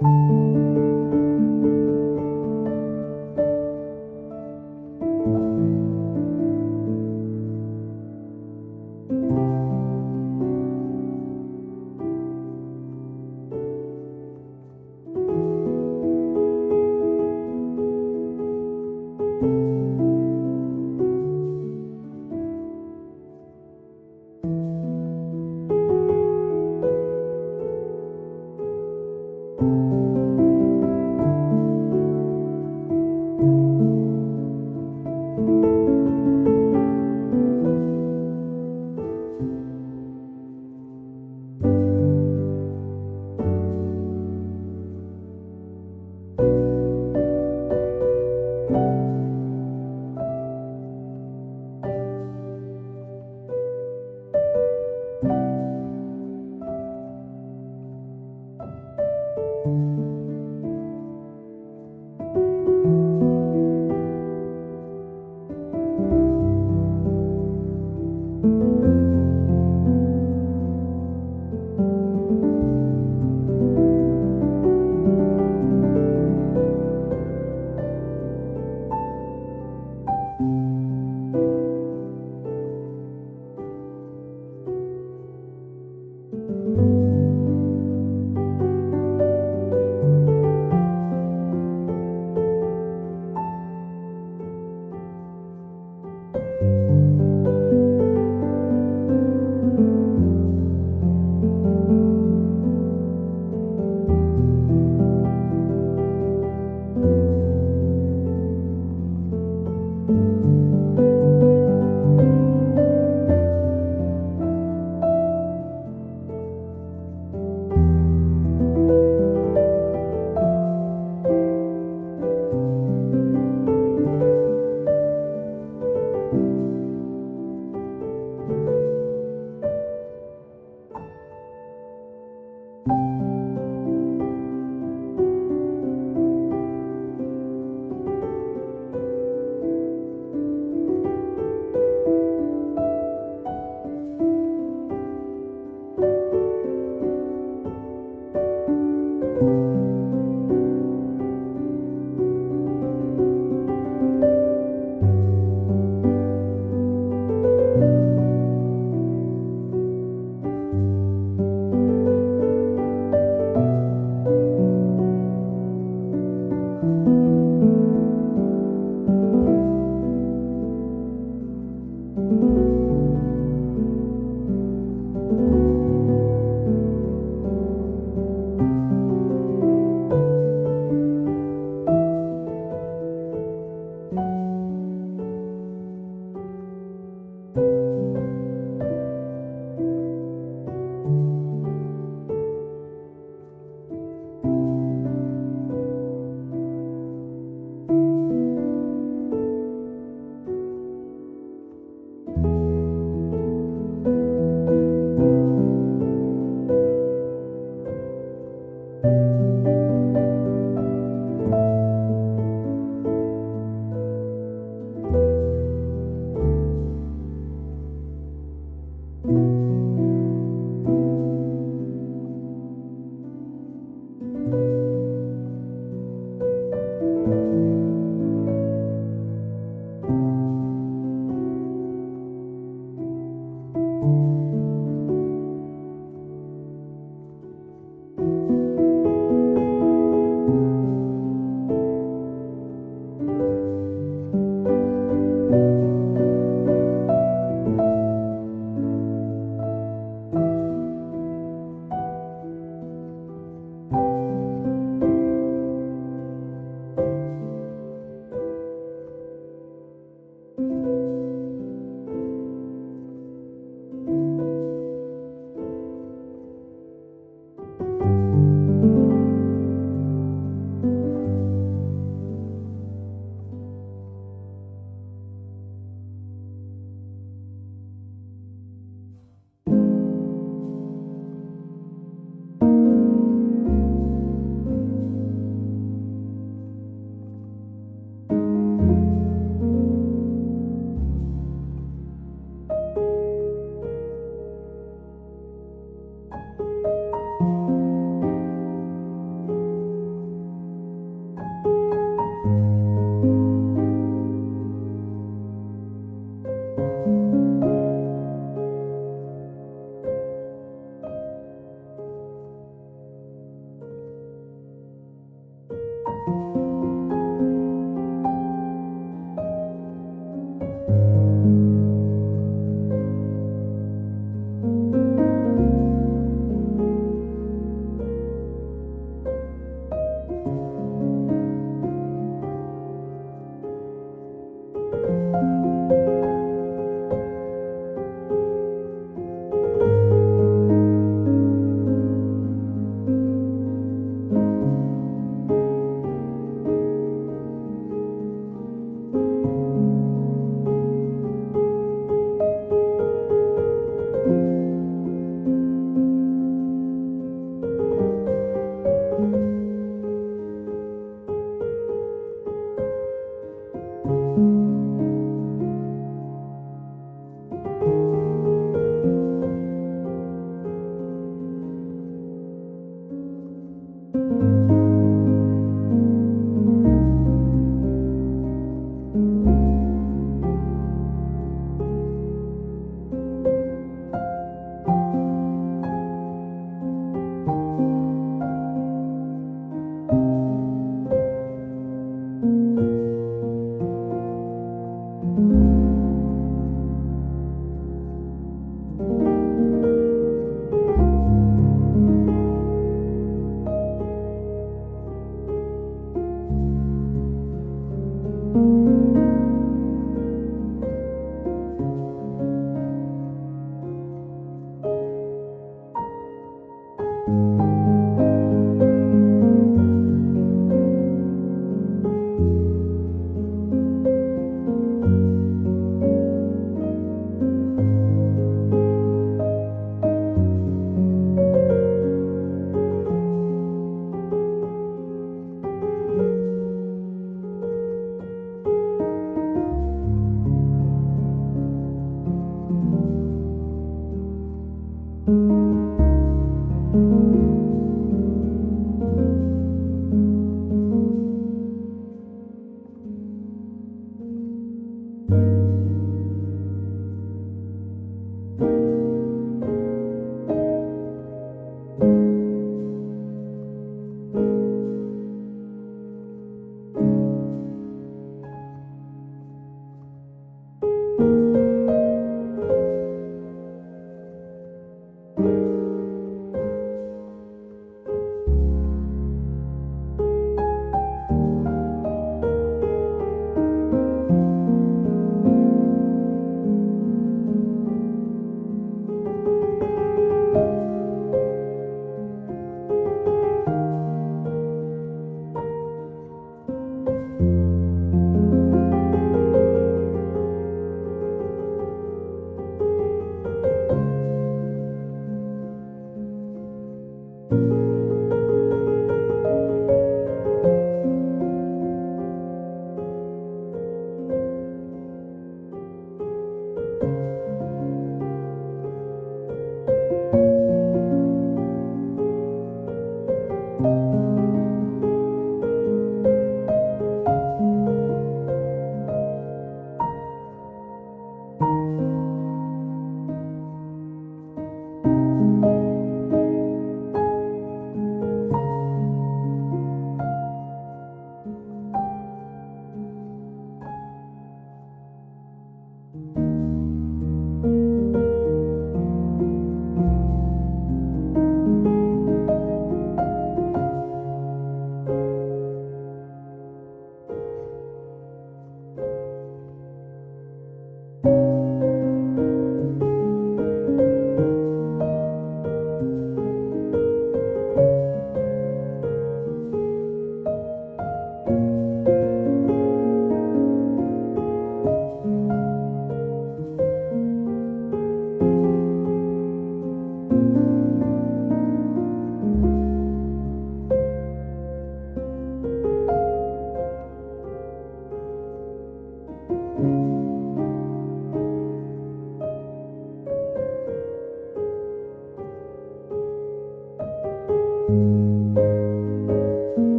Música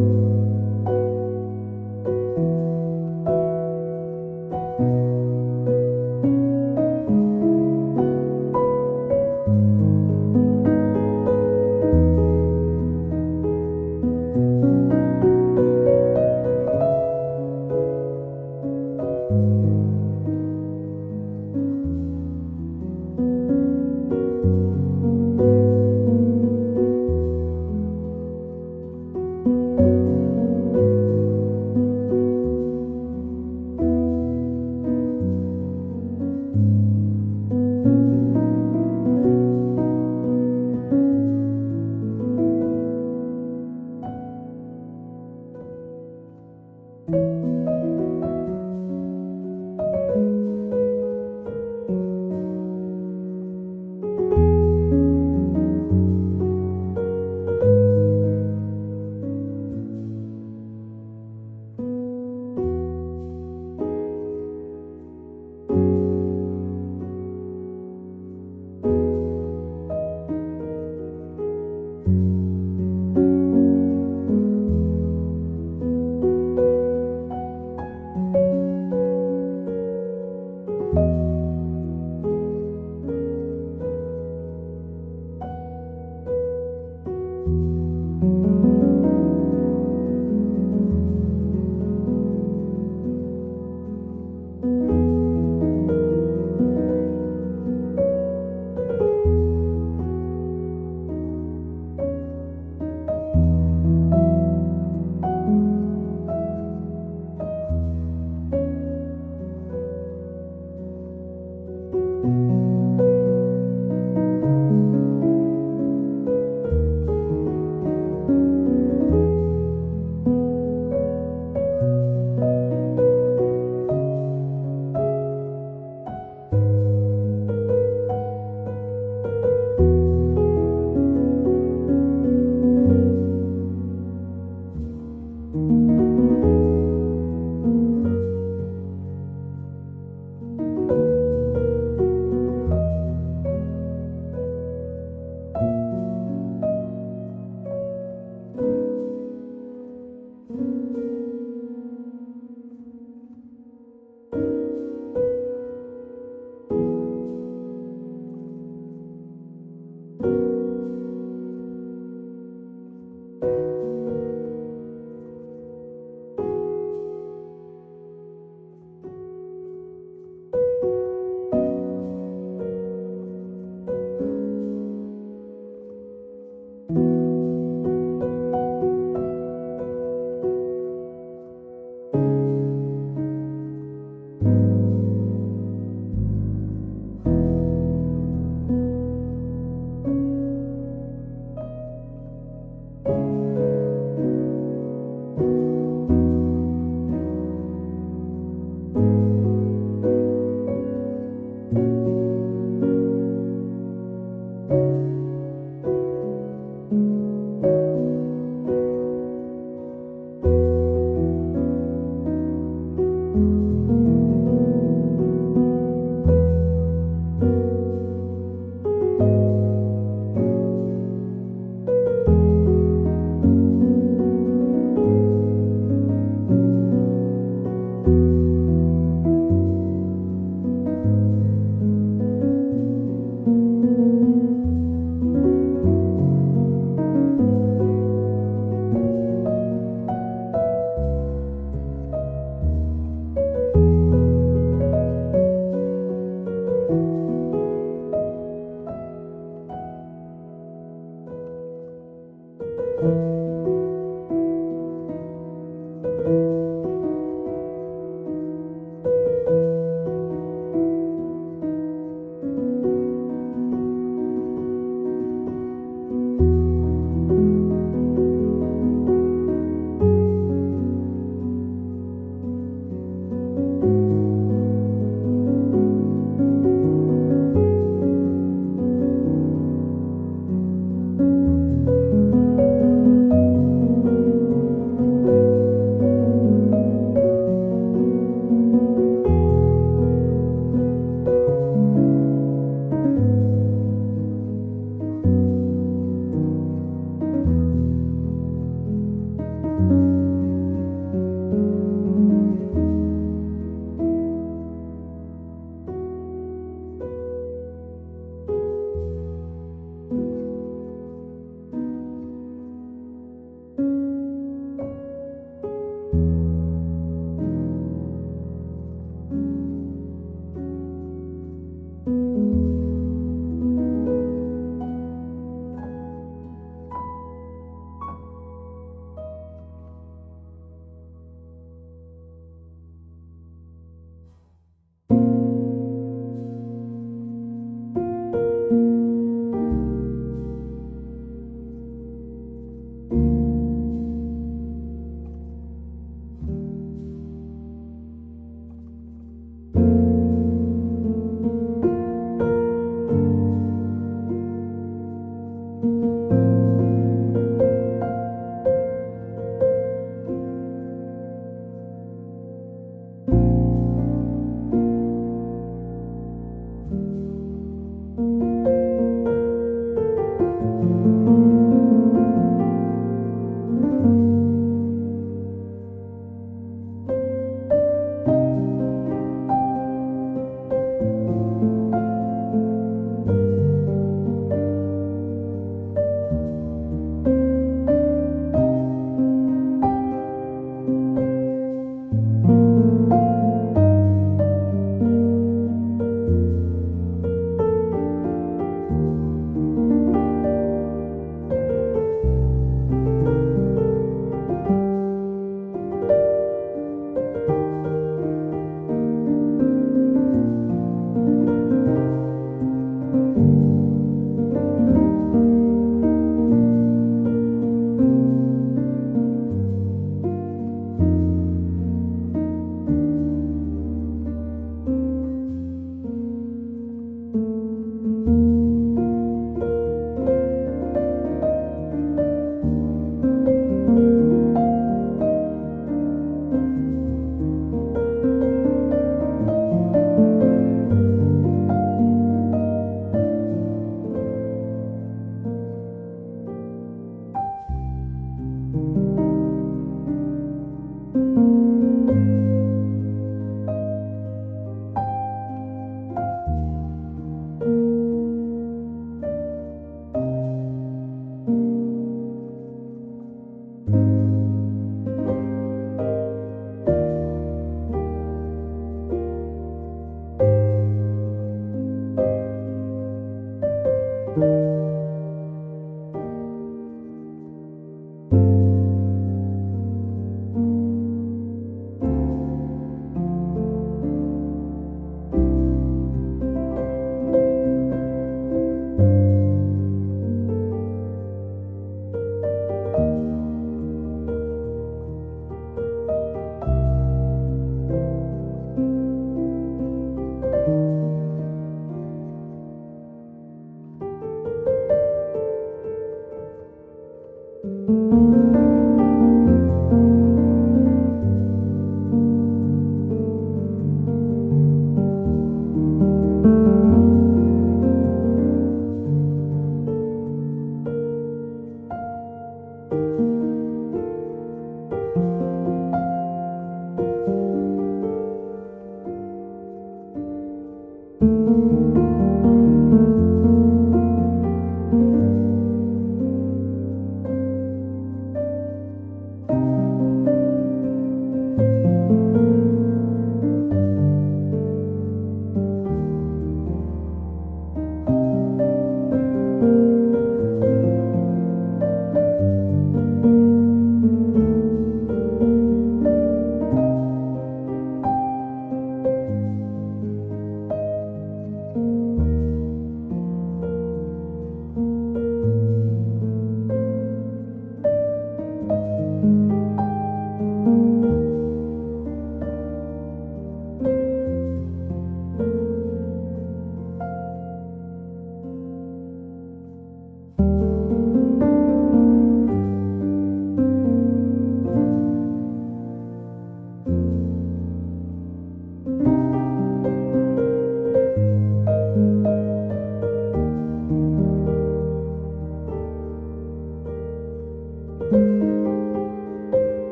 you.